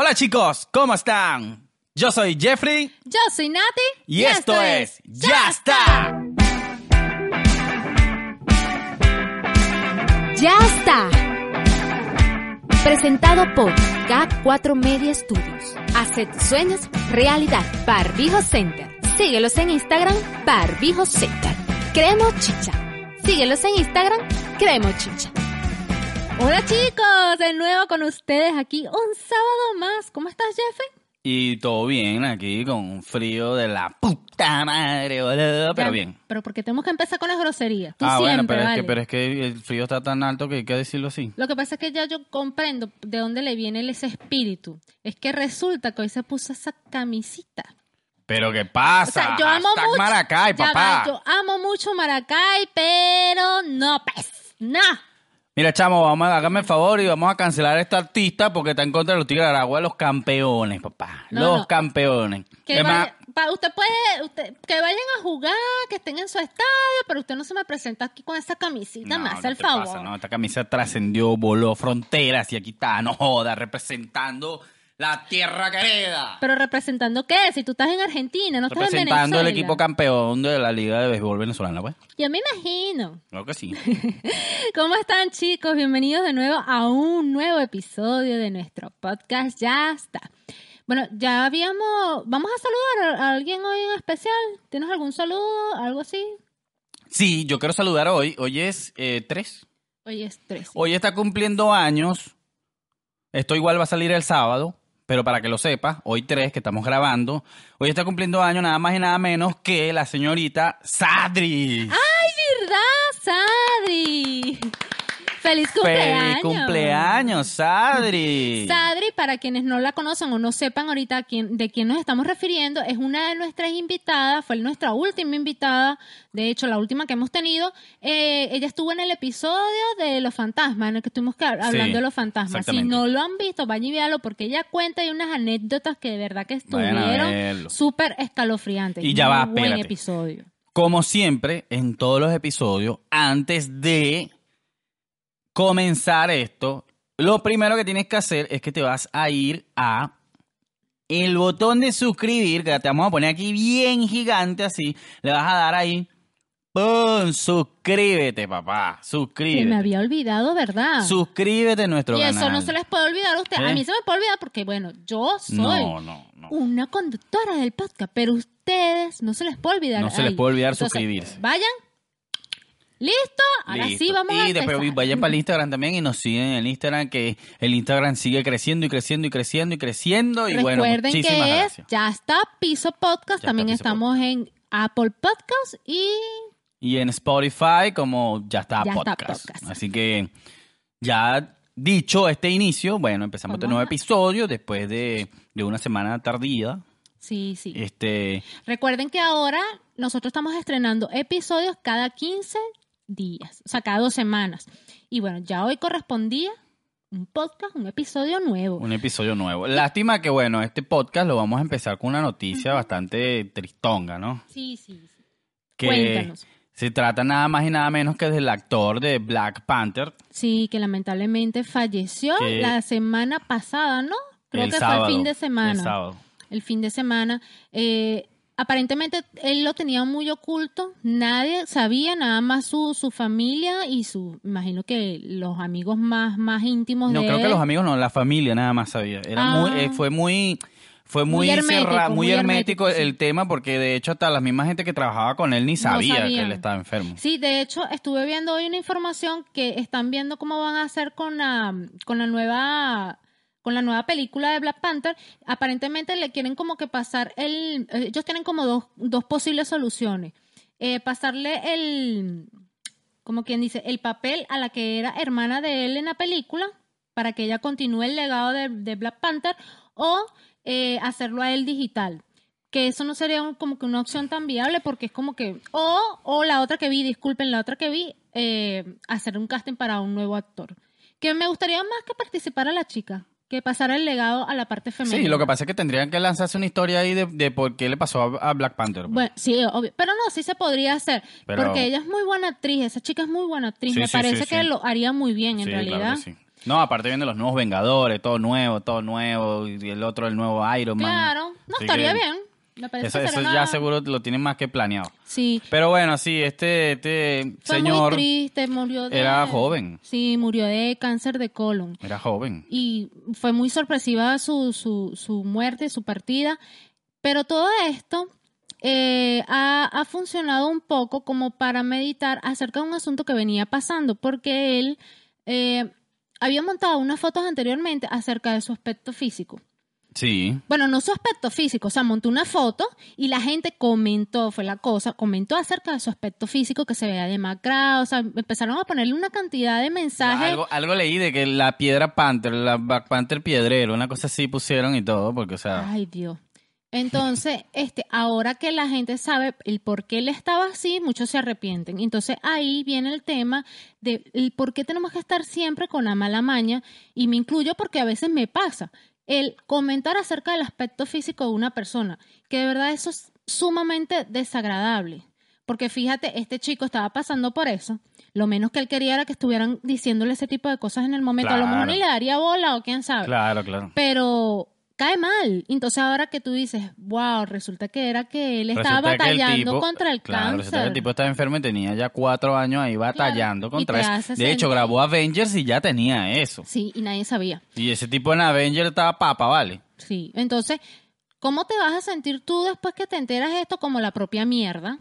Hola chicos, ¿cómo están? Yo soy Jeffrey Yo soy Nati. y, esto, es Ya está. Ya está. Presentado por K4 Media Studios. Hace tus sueños realidad. Barbijo Center. Síguelos en Instagram, Barbijo Center. Creemos chicha. Síguelos en Instagram, Creemos chicha. Hola chicos, de nuevo con ustedes aquí un sábado más. ¿Cómo estás, Jeffrey? Y todo bien aquí con un frío de la puta madre, boludo, pero Ya, bien. Pero porque tenemos que empezar con las groserías. Tú Ah, bueno, pero es, vale. que, pero es que el frío está tan alto que hay que decirlo así. Lo que pasa es que ya yo comprendo de dónde le viene ese espíritu. Es que resulta que hoy se puso esa camisita. Pero ¿qué O pasa? sea, yo amo Hashtag mucho. Maracay, Ya papá. yo amo mucho Maracay, pero no, pues, no. Mira, chamo, vamos a, hágame el favor y vamos a cancelar a esta artista porque está en contra de los Tigres de Aragua, los campeones, papá. No, los no. campeones. Que Además, vaya- usted puede, usted, que vayan a jugar, que estén en su estadio, pero usted no se me presenta aquí con esa camisita, me no, hace ¿qué el favor. pasa? No, esta camisa trascendió, voló fronteras y aquí está, no joda, representando la tierra querida. Pero representando qué, si tú estás en Argentina, no estás en Representando el Venezuela. equipo campeón de la Liga de Béisbol Venezolana, pues. Yo me imagino. Creo que sí. ¿Cómo están chicos? Bienvenidos de nuevo a un nuevo episodio de nuestro podcast. Ya está. Bueno, ya habíamos... Vamos a saludar a alguien hoy en especial. ¿Tienes algún saludo? ¿Algo así? Sí, yo quiero saludar hoy. Hoy es eh, 3. Hoy es 13. Hoy está cumpliendo años. Esto igual va a salir el sábado, pero para que lo sepas, hoy 3 que estamos grabando, hoy está cumpliendo años nada más y nada menos que la señorita Sadri. ¿Verdad, Sadri? ¡Feliz cumpleaños! ¡Feliz cumpleaños, Sadri! Sadri, para quienes no la conocen o no sepan ahorita quién- de quién nos estamos refiriendo, es una de nuestras invitadas, fue nuestra última invitada, de hecho la última que hemos tenido. Eh, ella estuvo en el episodio de los fantasmas, en el que estuvimos hablando de los fantasmas. Si no lo han visto, vayan y véanlo porque ella cuenta y unas anécdotas que de verdad que estuvieron súper escalofriantes. Y ya va, buen espérate. episodio. Como siempre, en todos los episodios, antes de comenzar esto, lo primero que tienes que hacer es que te vas a ir a el botón de suscribir, que te vamos a poner aquí bien gigante así, le vas a dar ahí. ¡Pum! Suscríbete, papá. Se me Suscríbete. había olvidado, ¿verdad? Suscríbete a nuestro y canal. eso no se les puede olvidar a ustedes. ¿Eh? A mí se me puede olvidar porque, bueno, yo soy No, no, no. una conductora del podcast, pero ustedes no se les puede olvidar. No se les puede olvidar Entonces, suscribirse. Vayan. Listo. Ahora Listo. sí vamos a Y después empezar. vayan para el Instagram también y nos siguen en el Instagram, que el Instagram sigue creciendo y creciendo y creciendo y creciendo. Y bueno, Recuerden muchísimas que es gracias. Ya está Piso Podcast. Ya También Piso estamos en Apple Podcast y Y en Spotify, como ya está Ya está podcast. Así que ya dicho este inicio, bueno, empezamos este Vamos nuevo a- episodio después de, de una semana tardía. sí, sí. Este, Recuerden que ahora nosotros estamos estrenando episodios cada 15 días, o sea, cada dos semanas. Y bueno, ya hoy correspondía un podcast, un episodio nuevo. un episodio nuevo. Lástima que, bueno, este podcast lo vamos a empezar con una noticia bastante tristonga, ¿no? Sí, sí, sí. Que Cuéntanos. se trata nada más y nada menos que del actor de Black Panther. Sí, que lamentablemente falleció Que- la semana pasada, ¿no? Creo que sábado, fue el fin de semana. El sábado. El fin de semana. Eh, aparentemente él lo tenía muy oculto, nadie sabía, nada más su, su familia y su, imagino que los amigos más, más íntimos No, de creo que él. los amigos no, la familia nada más sabía. Era Ah. muy, eh, fue muy, fue muy, Muy hermético, cerrado, muy, muy hermético, hermético, el sí. tema porque de hecho hasta la misma gente que trabajaba con él ni sabía que él estaba enfermo. Sí, de hecho, estuve viendo hoy una información que están viendo cómo van a hacer con la, con la nueva con la nueva película de Black Panther, aparentemente le quieren como que pasar el... Ellos tienen como dos, posibles soluciones. Eh, pasarle el... Como quien dice, el papel a la que era hermana de él en la película, para que ella continúe el legado de, Black Panther, o eh, hacerlo a él digital. Que eso no sería como que una opción tan viable porque es como que o o la otra que vi disculpen la otra que vi eh, hacer un casting para un nuevo actor. Que me gustaría más que participara la chica que pasara el legado a la parte femenina Sí, lo que pasa es que tendrían que lanzarse una historia ahí de, de por qué le pasó a, a Black Panther. pues. Bueno, sí, obvio. Pero no, sí se podría hacer. Pero- Porque ella es muy buena actriz. Esa chica es muy buena actriz. Sí, Me sí, parece sí, que lo haría muy bien, en Sí, realidad. claro que sí. No, aparte viendo los nuevos Vengadores, todo nuevo, todo nuevo, y el otro el nuevo Iron Man. Claro, no Así estaría que bien. Eso, ya seguro lo tienen más que planeado. Sí, Pero bueno, sí, este, este fue señor muy triste, murió de... era joven. Sí, murió de cáncer de colon. era joven. y fue muy sorpresiva su, su, su muerte, su partida, pero todo esto eh, ha, ha funcionado un poco como para meditar acerca de un asunto que venía pasando, porque él eh, había montado unas fotos anteriormente acerca de su aspecto físico. Sí. Bueno, no su aspecto físico, o sea, montó una foto y la gente comentó, fue la cosa, comentó acerca de su aspecto físico que se veía demacrado, o sea, empezaron a ponerle una cantidad de mensajes. Algo, algo leí de que la piedra Panther, la Black Panther piedrero, una cosa así pusieron y todo, porque, o sea, Ay, Dios. Entonces, este, ahora que la gente sabe el por qué él estaba así, muchos se arrepienten. Entonces, ahí viene el tema de el por qué tenemos que estar siempre con la mala maña, y me incluyo porque a veces me pasa el comentar acerca del aspecto físico de una persona, que de verdad eso es sumamente desagradable. Porque fíjate, este chico estaba pasando por eso. Lo menos que él quería era que estuvieran diciéndole ese tipo de cosas en el momento. A lo mejor ni le daría bola o quién sabe claro, claro. pero cae mal. Entonces ahora que tú dices, wow, resulta que era que él estaba Resulta que el batallando tipo- contra el claro, resulta que cáncer. el tipo estaba enfermo y tenía ya cuatro años ahí batallando contra eso. De hecho, grabó Avengers y ya tenía eso. Sí, y nadie sabía. Y ese tipo en Avengers estaba papa, ¿vale? Sí, entonces, ¿cómo te vas a sentir tú después que te enteras de esto como la propia mierda?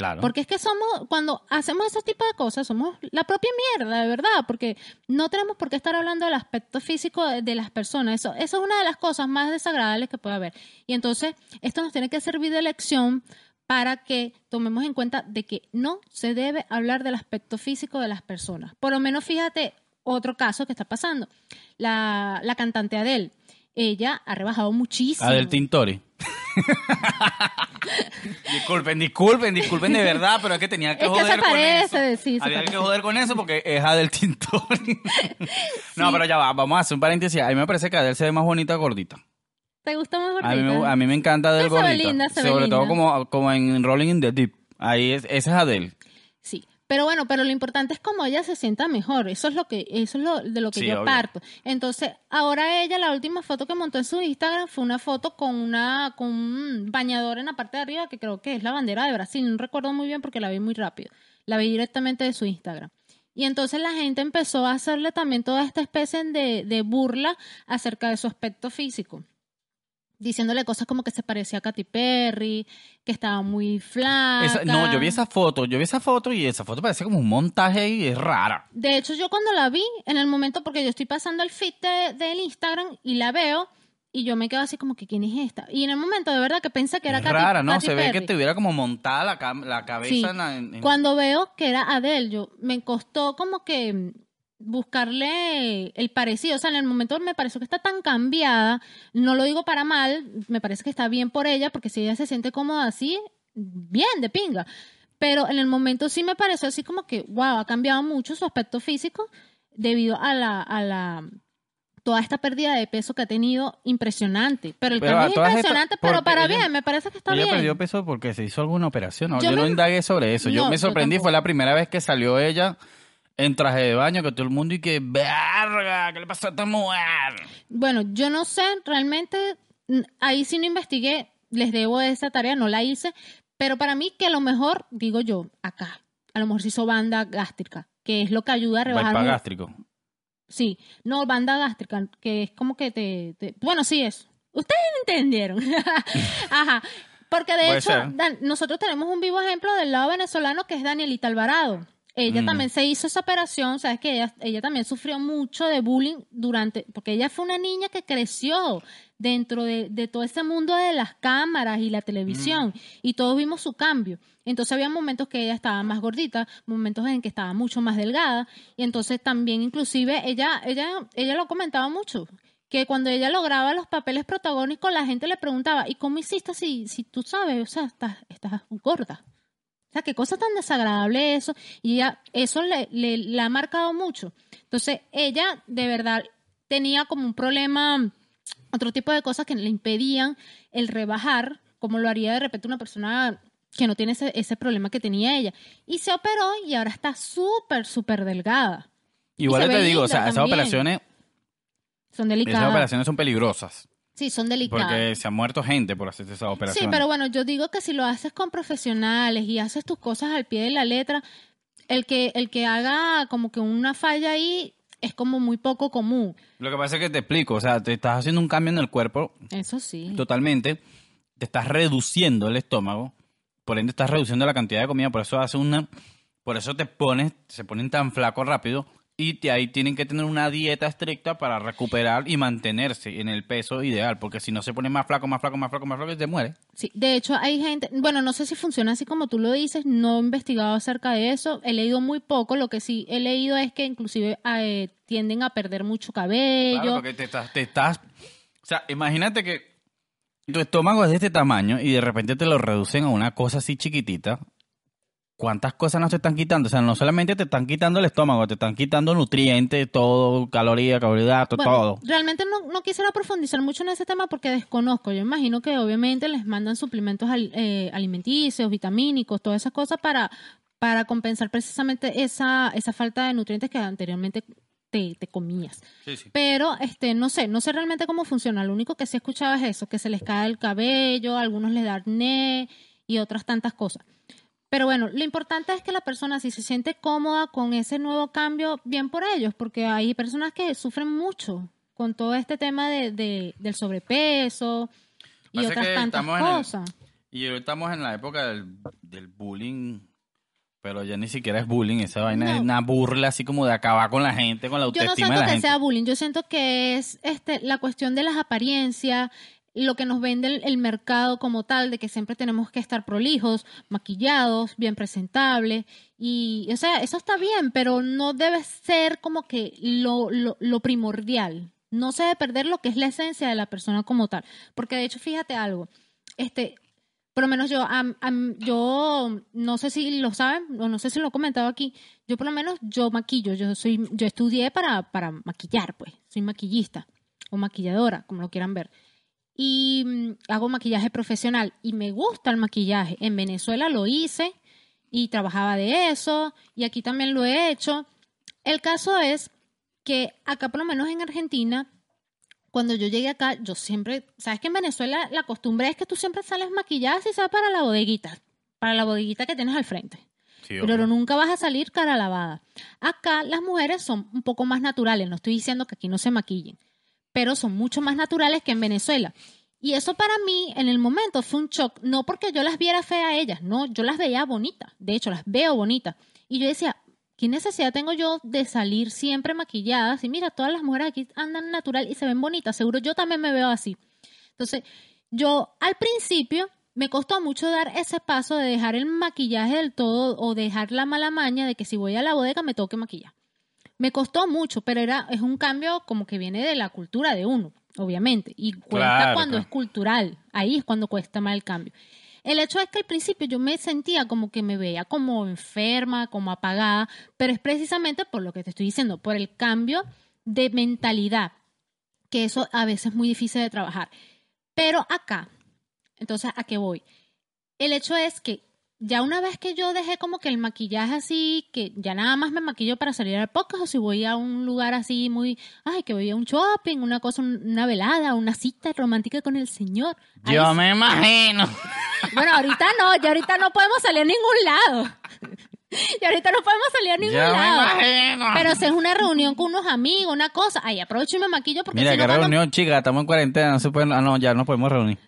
Claro. Porque es que somos, cuando hacemos ese tipo de cosas, somos la propia mierda, de verdad, porque no tenemos por qué estar hablando del aspecto físico de, de las personas. Eso, eso es una de las cosas más desagradables que puede haber. Y entonces, esto nos tiene que servir de lección para que tomemos en cuenta de que no se debe hablar del aspecto físico de las personas. Por lo menos, fíjate, otro caso que está pasando. La, la cantante Adele, ella ha rebajado muchísimo. Adel Tintori. disculpen, disculpen, disculpen de verdad, pero es que tenía que Es que se joder con eso. sí, se Había parece. que joder con eso porque es Adel Tintori. no, pero ya va, vamos a hacer un paréntesis. A mí me parece que Adel se ve más bonita gordita. ¿Te gusta más A mí, me, gordita? a mí me encanta se ve gordita. linda, se ve Sobre todo como, como en Rolling in the Deep. Ahí es, esa es Adele. Pero bueno, pero lo importante es cómo ella se sienta mejor. Eso es lo que, eso es lo de lo que Sí, yo obvio. parto. Entonces, ahora ella, la última foto que montó en su Instagram fue una foto con una, con un bañador en la parte de arriba que creo que es la bandera de Brasil. No recuerdo muy bien porque la vi muy rápido. La vi directamente de su Instagram. Y entonces la gente empezó a hacerle también toda esta especie de, de burla acerca de su aspecto físico. Diciéndole cosas como que se parecía a Katy Perry, que estaba muy flaca. Esa- no, yo vi esa foto, yo vi esa foto y esa foto parece como un montaje y es rara. De hecho, yo cuando la vi, en el momento, porque yo estoy pasando el feed de- del Instagram y la veo, y yo me quedo así como que, ¿quién es esta? Y en el momento, de verdad, que pensé que era es Katy- rara, ¿no? Katy Se ve que Perry. tuviera como montada la, la cabeza Sí. en la- en- en- Cuando veo que era Adele, yo me costó como que buscarle el parecido. O sea, en el momento me pareció que está tan cambiada. No lo digo para mal, me parece que está bien por ella, porque si ella se siente cómoda así, bien, de pinga. Pero en el momento sí me pareció así como que, wow, ha cambiado mucho su aspecto físico debido a la, a la toda esta pérdida de peso que ha tenido impresionante. Pero el Pero cambio es estas- impresionante, pero para ella- bien, me parece que está ella bien. perdió peso porque se hizo alguna operación. ¿no? Yo Yo, no indagué sobre eso. yo me sorprendí, fue la primera vez que salió ella en traje de baño, que todo el mundo y que, verga, ¿qué le pasó a esta mujer? Bueno, yo no sé, realmente, ahí sí no investigué, les debo esa tarea, no la hice, pero para mí que a lo mejor, digo yo, acá, a lo mejor se hizo banda gástrica, que es lo que ayuda a rebajar. Bypass gástrico. Sí, no, banda gástrica, que es como que te... te- bueno, sí es. Ustedes entendieron. Ajá. Porque de Puede hecho. Dan- nosotros tenemos un vivo ejemplo del lado venezolano que es Danielita Alvarado. Ella Mm. también se hizo esa operación, sabes que ella, ella también sufrió mucho de bullying durante, porque ella fue una niña que creció dentro de, de todo ese mundo de las cámaras y la televisión y todos vimos su cambio. Entonces había momentos que ella estaba más gordita, momentos en que estaba mucho más delgada y entonces también inclusive ella, ella, ella lo comentaba mucho que cuando ella lograba los papeles protagónicos la gente le preguntaba ¿y cómo hiciste si, si tú sabes? O sea, estás, estás gorda. O sea, qué cosa tan desagradable eso. Y ella, eso le, le, le ha marcado mucho. Entonces, ella de verdad tenía como un problema, otro tipo de cosas que le impedían el rebajar, como lo haría de repente una persona que no tiene ese, ese problema que tenía ella. Y se operó y ahora está súper, súper delgada. Igual te digo, o sea, esas operaciones Son Esas delicadas. operaciones son peligrosas. Sí, son delicadas. Porque se ha muerto gente por hacer esas operaciones. Sí, pero bueno, yo digo que si lo haces con profesionales y haces tus cosas al pie de la letra, el que, el que haga como que una falla ahí es como muy poco común. Lo que pasa es que te explico, o sea, te estás haciendo un cambio en el cuerpo Eso sí. totalmente, te estás reduciendo el estómago, por ende estás reduciendo la cantidad de comida, por eso hace una, por eso te pones, se ponen tan flacos rápido y te- ahí tienen que tener una dieta estricta para recuperar y mantenerse en el peso ideal, porque si no se pone más flaco, más flaco, más flaco, más flaco te muere. Sí, de hecho hay gente, bueno, no sé si funciona así como tú lo dices, no he investigado acerca de eso, he leído muy poco, lo que sí he leído es que inclusive eh, tienden a perder mucho cabello. Claro, porque te estás, te estás, o sea, imagínate que tu estómago es de este tamaño y de repente te lo reducen a una cosa así chiquitita. ¿Cuántas cosas no te están quitando? O sea, no solamente te están quitando el estómago, te están quitando nutrientes, todo, calorías, carbohidratos, Bueno, todo. Realmente no, no quisiera profundizar mucho en ese tema porque desconozco. Yo imagino que obviamente les mandan suplementos al- eh, alimenticios, vitamínicos, todas esas cosas para, para compensar precisamente esa, esa falta de nutrientes que anteriormente te, te comías. Sí, sí. Pero este, no sé, no sé realmente cómo funciona. Lo único que sí escuchaba es eso, que se les cae el cabello, a algunos les da acné y otras tantas cosas. Pero bueno, lo importante es que la persona si se siente cómoda con ese nuevo cambio, bien por ellos, porque hay personas que sufren mucho con todo este tema de, de- del sobrepeso y otras tantas el- cosas. Y hoy estamos en la época del, del bullying, pero ya ni siquiera es bullying, esa vaina No. es una burla así como de acabar con la gente, con la Yo no autoestima siento que gente. sea bullying, yo siento que es este, la cuestión de las apariencias, lo que nos vende el, mercado como tal, de que siempre tenemos que estar prolijos, maquillados, bien presentables. Y, o sea, eso está bien, pero no debe ser como que lo, lo, lo primordial. No se debe perder lo que es la esencia de la persona como tal. Porque de hecho, fíjate algo, este, por lo menos yo, yo no sé si lo saben o no sé si lo he comentado aquí, yo por lo menos yo maquillo, yo soy, yo estudié para, para maquillar, pues, soy maquillista o maquilladora, como lo quieran ver. Y mm, hago maquillaje profesional y me gusta el maquillaje. En Venezuela lo hice y trabajaba de eso y aquí también lo he hecho. El caso es que acá por lo menos en Argentina cuando yo llegué acá, yo siempre, sabes que en Venezuela la costumbre es que tú siempre sales maquillada si sea para la bodeguita, para la bodeguita que tienes al frente. Sí, Pero nunca vas a salir cara lavada. Acá las mujeres son un poco más naturales, no estoy diciendo que aquí no se maquillen, pero son mucho más naturales que en Venezuela. Y eso para mí en el momento fue un shock, no porque yo las viera fea a ellas, no, yo las veía bonitas, de hecho las veo bonitas. Y yo decía, ¿qué necesidad tengo yo de salir siempre maquilladas? Y mira, todas las mujeres aquí andan natural y se ven bonitas, seguro yo también me veo así. Entonces, yo al principio me costó mucho dar ese paso de dejar el maquillaje del todo o dejar la mala maña de que si voy a la bodega me toque maquillar. Me costó mucho, pero era es un cambio como que viene de la cultura de uno, obviamente, y cuesta Claro, cuando claro. es cultural. Ahí es cuando cuesta más el cambio. El hecho es que al principio yo me sentía como que me veía como enferma, como apagada, pero es precisamente por lo que te estoy diciendo, por el cambio de mentalidad, que eso a veces es muy difícil de trabajar. Pero acá, entonces, ¿a qué voy? El hecho es que ya una vez que yo dejé como que el maquillaje así, que ya nada más me maquillo para salir al podcast o si voy a un lugar así muy, ay, que voy a un shopping, una cosa, una velada, una cita romántica con el señor. Ahí Yo sí- me imagino. Bueno, ahorita no, ya ahorita no podemos salir a ningún lado. Y ahorita no podemos salir a ningún me lado. imagino. Pero si es una reunión con unos amigos, una cosa, ay, aprovecho y me maquillo porque Mira, si qué no cuando- reunión, chica, estamos en cuarentena, no se pueden, ah, no, ya no podemos reunir.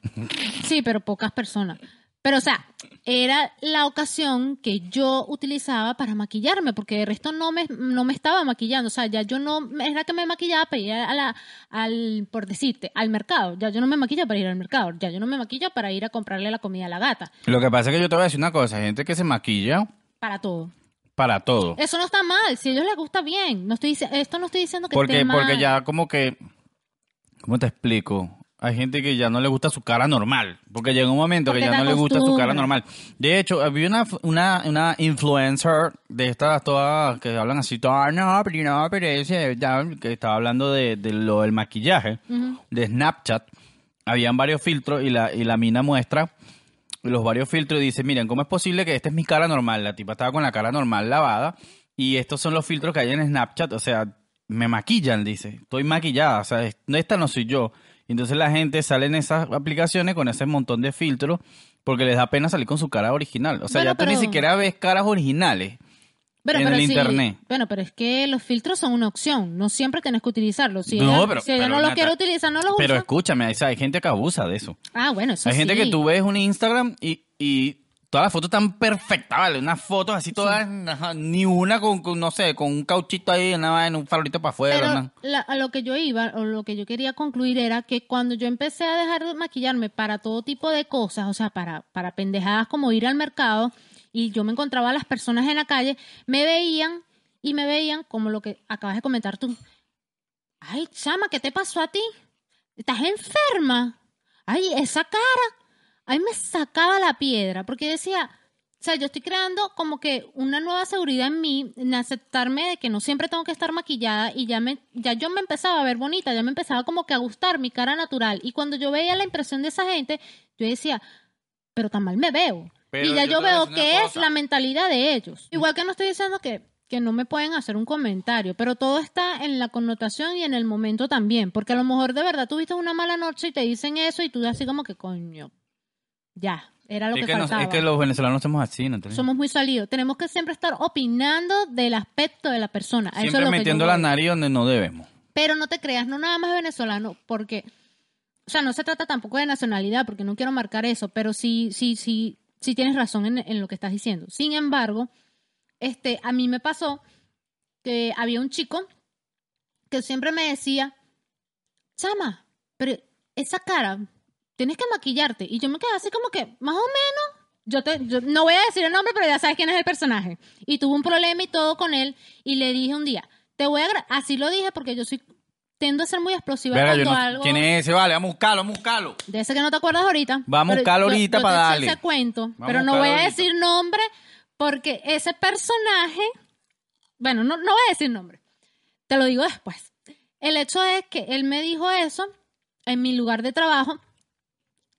Sí, pero pocas personas. Pero, o sea, era la ocasión que yo utilizaba para maquillarme, porque de resto no me, no me estaba maquillando. O sea, ya yo no, era que me maquillaba para ir a la, al, por decirte, al mercado. Ya yo no me maquillo para ir al mercado. Ya yo no me maquillo para ir a comprarle la comida a la gata. Lo que pasa es que yo te voy a decir una cosa, gente que se maquilla Para todo. para todo. Eso no está mal. Si a ellos les gusta bien. No estoy, esto no estoy diciendo que Porque, esté mal. porque ya como que, ¿cómo te explico? Hay gente que ya no le gusta su cara normal, porque llega un momento Porque que ya no le gusta su cara normal. De hecho, había una, una, una influencer de estas todas que hablan así, todas, no, pero no, pero ese", ya, que estaba hablando de, de lo del maquillaje, de Snapchat. Habían varios filtros y la, y la mina muestra los varios filtros y dice, miren, ¿cómo es posible que esta es mi cara normal? La tipa estaba con la cara normal lavada y estos son los filtros que hay en Snapchat. O sea, me maquillan, dice. Estoy maquillada, o sea, es- esta no soy yo. Y entonces la gente sale en esas aplicaciones con ese montón de filtros porque les da pena salir con su cara original. O sea, Bueno, ya tú ni pero- siquiera ves caras originales. En pero el sí, internet. Bueno, pero es que los filtros son una opción. No siempre tienes que utilizarlos. Si No, ella, pero- si ella pero no los quiere utilizar, no los Pero usa. escúchame, hay gente que abusa de eso. Ah, bueno, eso Hay gente que tú ves un Instagram y, y todas las fotos están perfectas, ¿vale? Unas fotos así todas, ni una con, con, no sé, con un cauchito ahí, nada, en un farolito para afuera. Pero la- a lo que yo iba, o lo que yo quería concluir era que cuando yo empecé a dejar de maquillarme para todo tipo de cosas, o sea, para, para pendejadas como ir al mercado, y yo me encontraba a las personas en la calle, me veían y me veían como lo que acabas de comentar tú. Ay, chama, ¿qué te pasó a ti? ¿Estás enferma? Ay, esa cara. Ay, me sacaba la piedra, porque decía, o sea, yo estoy creando como que una nueva seguridad en mí, en aceptarme de que no siempre tengo que estar maquillada y ya me, ya yo me empezaba a ver bonita, ya me empezaba como que a gustar mi cara natural. Y cuando yo veía la impresión de esa gente, yo decía, pero tan mal me veo. Pero y ya yo a veo que es la mentalidad de ellos. Igual que no estoy diciendo que, que no me pueden hacer un comentario, pero todo está en la connotación y en el momento también. Porque a lo mejor de verdad tuviste una mala noche y te dicen eso y tú así como que coño, ya, era lo Es que, que, no- faltaba. es que los venezolanos somos así, ¿no? Somos muy salidos. Tenemos que siempre estar opinando del aspecto de la persona. Eso Siempre es lo que yo metiendo voy. la nariz donde no debemos. Pero no te creas, no nada más venezolano, porque, o sea, no se trata tampoco de nacionalidad, porque no quiero marcar eso, pero sí, sí, sí, sí tienes razón en, en lo que estás diciendo. Sin embargo, este, a mí me pasó que había un chico que siempre me decía, chama, pero esa cara, tienes que maquillarte. Y yo me quedé así como que, más o menos, yo te, yo no voy a decir el nombre, pero ya sabes quién es el personaje. Y tuve un problema y todo con él, y le dije un día, te voy a, así lo dije porque yo soy, tiendo a ser muy explosiva Verga, yo cuando no- algo... ¿Quién es ese? Vale, vamos a buscarlo, vamos a buscarlo. De ese que no te acuerdas ahorita. Vamos a buscarlo yo- ahorita yo para te darle. ese cuento, Vamos pero no voy a ahorita. decir nombre porque ese personaje, bueno, no, no voy a decir nombre, te lo digo después. El hecho es que él me dijo eso en mi lugar de trabajo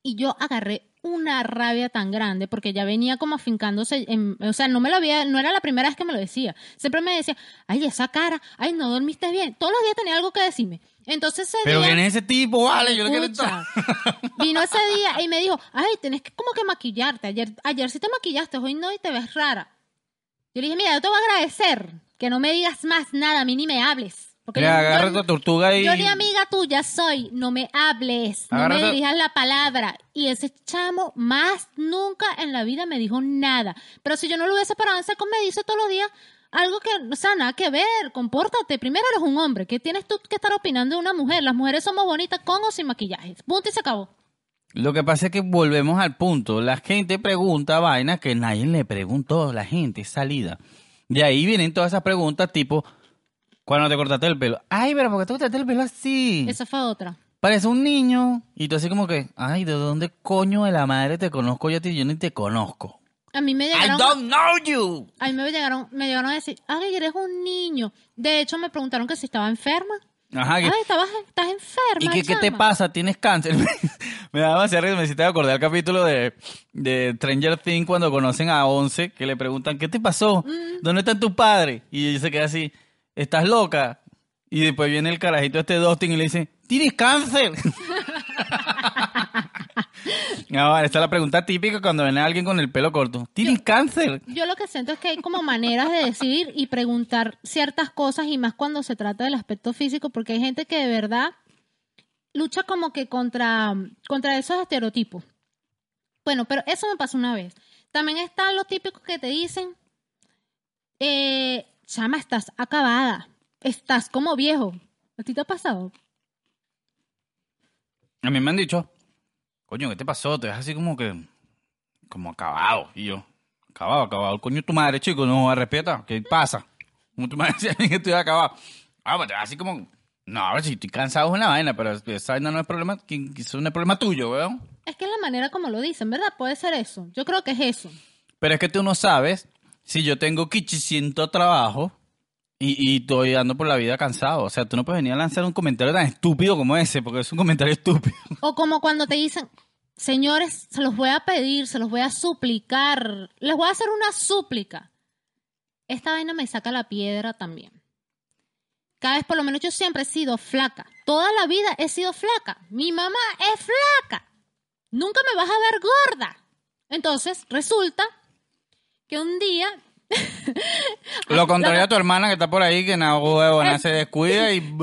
y yo agarré una rabia tan grande porque ya venía como afincándose, en- o sea, no me lo había, no era la primera vez que me lo decía. Siempre me decía, ay, esa cara, ay, no dormiste bien. Todos los días tenía algo que decirme. Entonces ese Pero día- ¿quién es ese tipo? Vale, yo le quiero entrar. Vino ese día y me dijo, ay, tenés que como que maquillarte. Ayer, ayer sí te maquillaste, hoy no y te ves rara. Yo le dije, mira, yo te voy a agradecer que no me digas más nada, a mí ni me hables. Porque Le yo- tortuga y... yo ni amiga tuya soy, no me hables, no me dirijas la palabra. Y ese chamo más nunca en la vida me dijo nada. Pero si yo no lo hubiese parado en seco, me dice todos los días algo que, o sea, nada que ver, compórtate. Primero eres un hombre, ¿qué tienes tú que estar opinando de una mujer? Las mujeres somos bonitas con o sin maquillaje. Punto y se acabó. Lo que pasa es que volvemos al punto. La gente pregunta vainas que nadie le preguntó. La gente es salida. De ahí vienen todas esas preguntas tipo, cuando te cortaste el pelo. Ay, pero ¿por qué te cortaste el pelo así? Esa fue otra. Parece un niño. Y tú así como que, ay, ¿de dónde coño de la madre te conozco yo a ti? Yo ni te conozco. A mí me I llegaron, don't know you. a mí me llegaron, me llegaron a decir, ay, eres un niño. De hecho, me preguntaron que si estaba enferma. Ajá, que- Ay, estabas, estás enferma. ¿Y qué, qué te pasa? ¿Tienes cáncer? me daba demasiada risa, me hiciste acordar el capítulo de, de Stranger Things cuando conocen a Once, que le preguntan, ¿qué te pasó? Mm. ¿Dónde está tu padre? Y ella se queda así, ¿estás loca? Y después viene el carajito este Dustin y le dice, ¿tienes cáncer? no, vale, esta es la pregunta típica cuando viene alguien con el pelo corto. ¿Tienes cáncer? Yo lo que siento es que hay como maneras de decidir y preguntar ciertas cosas y más cuando se trata del aspecto físico, porque hay gente que de verdad lucha como que contra, contra esos estereotipos. Bueno, pero eso me pasó una vez. También están los típicos que te dicen, eh, chama, estás acabada, estás como viejo. ¿A ti te ha pasado? A mí me han dicho, coño, ¿qué te pasó? Te ves así como que, como acabado. Y yo, acabado, acabado. Coño, tu madre, chico, no respeta. ¿Qué pasa? Como tu madre decía que estoy acabado. Ah, pues te ves así como, no, a ver si estoy cansado es una vaina, pero esa vaina no es problema, eso no es problema tuyo, weón. Es que es la manera como lo dicen, ¿verdad? Puede ser eso. Yo creo que es eso. Pero es que tú no sabes si yo tengo quichiciento trabajo y, y estoy dando por la vida cansado. O sea, tú no puedes venir a lanzar un comentario tan estúpido como ese, porque es un comentario estúpido. O como cuando te dicen, señores, se los voy a pedir, se los voy a suplicar, les voy a hacer una súplica. Esta vaina me saca la piedra también. cada vez, por lo menos yo siempre he sido flaca. Toda la vida he sido flaca. Mi mamá es flaca. Nunca me vas a ver gorda. Entonces, resulta que un día... Lo contrario a tu hermana que está por ahí, que nada huevo, nada se descuida y...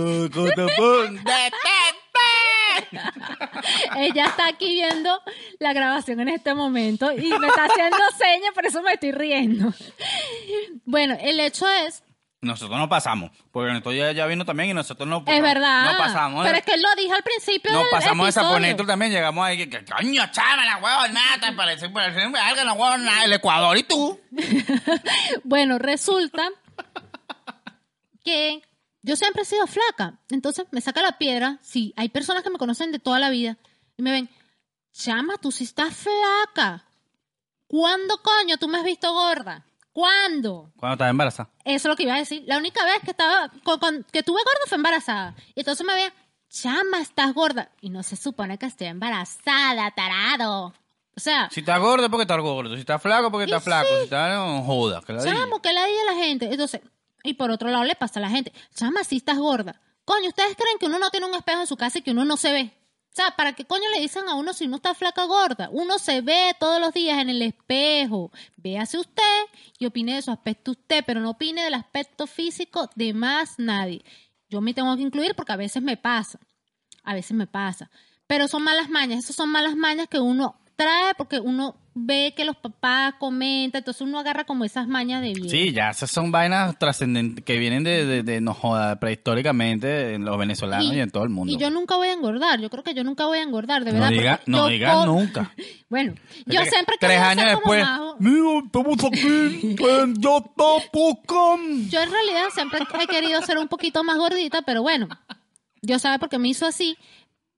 Ella está aquí viendo la grabación en este momento y me está haciendo señas, por eso me estoy riendo. Bueno, el hecho es nosotros no pasamos, porque esto ya, ya vino también y nosotros no, es verdad. no pasamos. Pero es que él lo dijo al principio No pasamos esa episodio. ponetro también, llegamos ahí, que, que coño, chama, la huevo, nada, te parece, parece algo, la huevo, nada, el Ecuador y tú. Bueno, resulta que yo siempre he sido flaca. Entonces me saca la piedra. Sí, hay personas que me conocen de toda la vida y me ven, chama, tú sí estás flaca. ¿Cuándo coño tú me has visto gorda? ¿Cuándo? Cuando estaba embarazada. Eso es lo que iba a decir. La única vez que estaba con- con- que tuve gorda fue embarazada. Y entonces me veía, chama, estás gorda. Y no se supone que estoy embarazada, tarado. O sea, Si estás gordo es porque estás gordo, si estás flaco porque estás flaco, si estás, no jodas, que la chamo, que la diga la gente. Entonces, y por otro lado le pasa a la gente, chama, si estás gorda. Coño, ¿ustedes creen que uno no tiene un espejo en su casa y que uno no se ve? O sea, ¿para qué coño le dicen a uno si uno está flaca gorda? Uno se ve todos los días en el espejo. Véase usted y opine de su aspecto usted, pero no opine del aspecto físico de más nadie. Yo me tengo que incluir porque a veces me pasa. A veces me pasa. Pero son malas mañas. Esas son malas mañas que uno trae porque uno ve que los papás comentan. Entonces uno agarra como esas mañas de viejo. Sí, ya esas son vainas trascendentes que vienen de, de, de no joda, prehistóricamente en los venezolanos y, en todo el mundo. Y yo nunca voy a engordar. Yo creo que yo nunca voy a engordar, de verdad. no yo diga co- nunca. Bueno, yo Tres- siempre Tres años como después. Mira, estamos aquí en Yo. Yo en realidad siempre he querido ser un poquito más gordita, pero bueno, Dios sabe por qué me hizo así.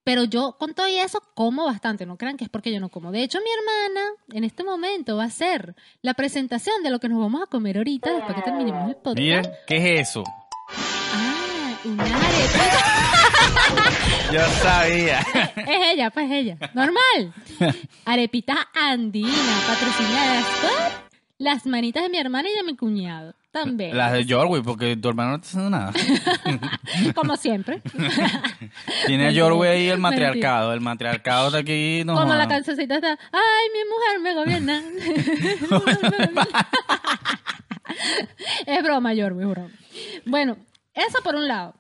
Pero yo con todo y eso como bastante, no crean que es porque yo no como. De hecho, mi hermana en este momento va a hacer la presentación de lo que nos vamos a comer ahorita después que terminemos el podcast. Miren, ¿qué es eso? Ah, un arepa. Yo sabía. Es ella, pues ella. Normal. Arepitas andinas, patrocinadas por las manitas de mi hermana y de mi cuñado. También. Las de Jorwi, porque tu hermano no está haciendo nada. Como siempre. Tiene a Jorwi ahí el Mentira. matriarcado. El matriarcado está aquí. No, Como la cancioncita está, ay, mi mujer me gobierna. es broma, es broma. Bueno, eso por un lado.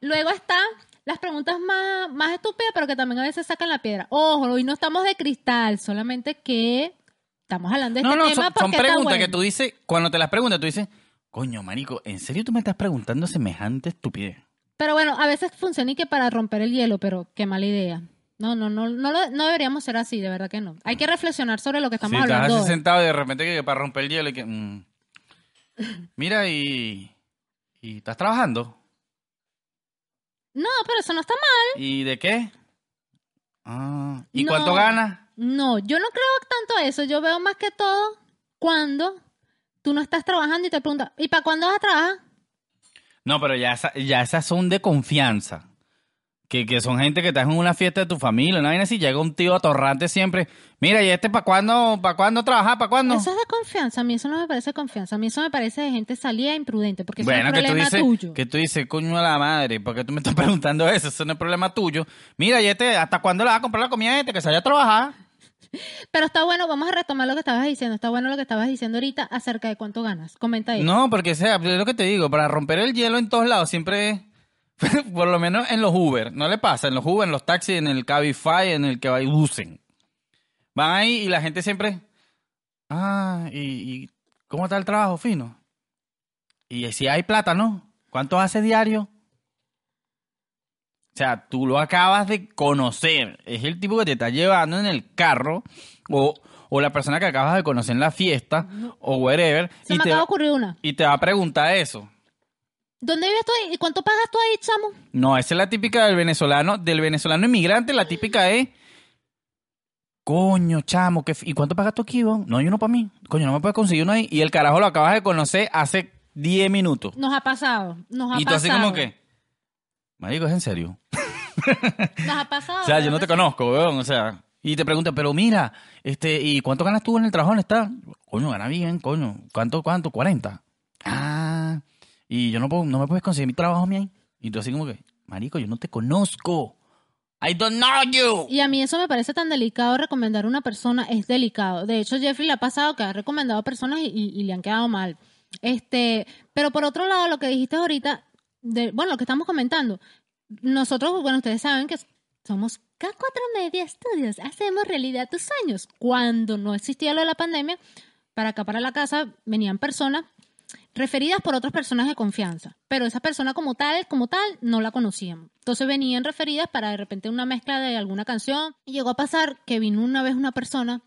Luego está las preguntas más, más estúpidas, pero que también a veces sacan la piedra. Ojo, hoy no estamos de cristal, solamente que estamos hablando de No, este no, tema son, porque son preguntas bueno. que tú dices, cuando te las preguntas, tú dices, coño, marico, ¿en serio tú me estás preguntando semejante estupidez? Pero bueno, a veces funciona y que para romper el hielo, pero qué mala idea. No, no, no, no, lo- no deberíamos ser así, de verdad que no. Hay que reflexionar sobre lo que estamos estás hablando. así hoy. sentado y de repente que para romper el hielo y que... mm, mira, y... ¿Y estás trabajando? No, pero eso no está mal. ¿Y de qué? Ah, ¿Y No. cuánto ganas? No, yo no creo tanto eso. Yo veo más que todo cuando tú no estás trabajando y te preguntas, ¿y para cuándo vas a trabajar? No, pero ya, esa- ya esas son de confianza. Que, que son gente que está en una fiesta de tu familia, una vaina así, llega un tío atorrante siempre. Mira, ¿y este para cuándo, para cuándo trabajar? ¿Para cuándo? Eso es de confianza. A mí eso no me parece confianza. A mí eso me parece de gente salida e imprudente, porque eso Bueno, es que tú problema dices, tuyo. que tú dices, coño a la madre, ¿por qué tú me estás preguntando eso? Eso no es problema tuyo. Mira, y este, ¿hasta cuándo le vas a comprar la comida a este? Que se vaya a trabajar. Pero está bueno, vamos a retomar lo que estabas diciendo. Está bueno lo que estabas diciendo ahorita acerca de cuánto ganas. Comenta ahí. No, porque sea, es lo que te digo, para romper el hielo en todos lados siempre por lo menos en los Uber, no le pasa, en los Uber, en los taxis, en el Cabify, en el que va y usen. Van ahí y la gente siempre, ah, ¿y, y cómo está el trabajo, fino? Y si hay plata, ¿no? ¿Cuánto hace diario? O sea, tú lo acabas de conocer. Es el tipo que te está llevando en el carro o, o la persona que acabas de conocer en la fiesta o wherever. Se y me te, acaba de ocurrir una. y te va a preguntar eso. ¿Dónde vives tú ahí? ¿Y cuánto pagas tú ahí, chamo? No, esa es la típica del venezolano, del venezolano inmigrante, la típica es, coño, chamo, ¿qué ¿y cuánto pagas tú aquí, Ivonne? No hay uno para mí. Coño, no me puedes conseguir uno ahí. Y el carajo lo acabas de conocer hace 10 minutos. Nos ha pasado. Nos ha y tú pasado. así como que, marico, ¿es en serio? Nos ha pasado. O sea, yo no te conozco, weón, o sea. Y te preguntan, pero mira, este, ¿y cuánto ganas tú en el trabajo estás? Coño, gana bien, coño. ¿Cuánto, cuánto? ¿40? Ah, y yo no puedo, no me puedes conseguir mi trabajo a mí ahí. Y tú así como que, marico, yo no te conozco. I don't know you. Y a mí eso me parece tan delicado recomendar a una persona, es delicado. De hecho, Jeffrey le ha pasado que ha recomendado a personas y, y- y le han quedado mal. Este, pero por otro lado, lo que dijiste ahorita, de, bueno, lo que estamos comentando, nosotros, bueno, ustedes saben que somos K4 Media Studios, hacemos realidad tus sueños. Cuando no existía lo de la pandemia, para acá, para la casa, venían personas referidas por otras personas de confianza, pero esa persona como tal, como tal, no la conocíamos. Entonces venían referidas para de repente una mezcla de alguna canción. Y llegó a pasar que vino una vez una persona,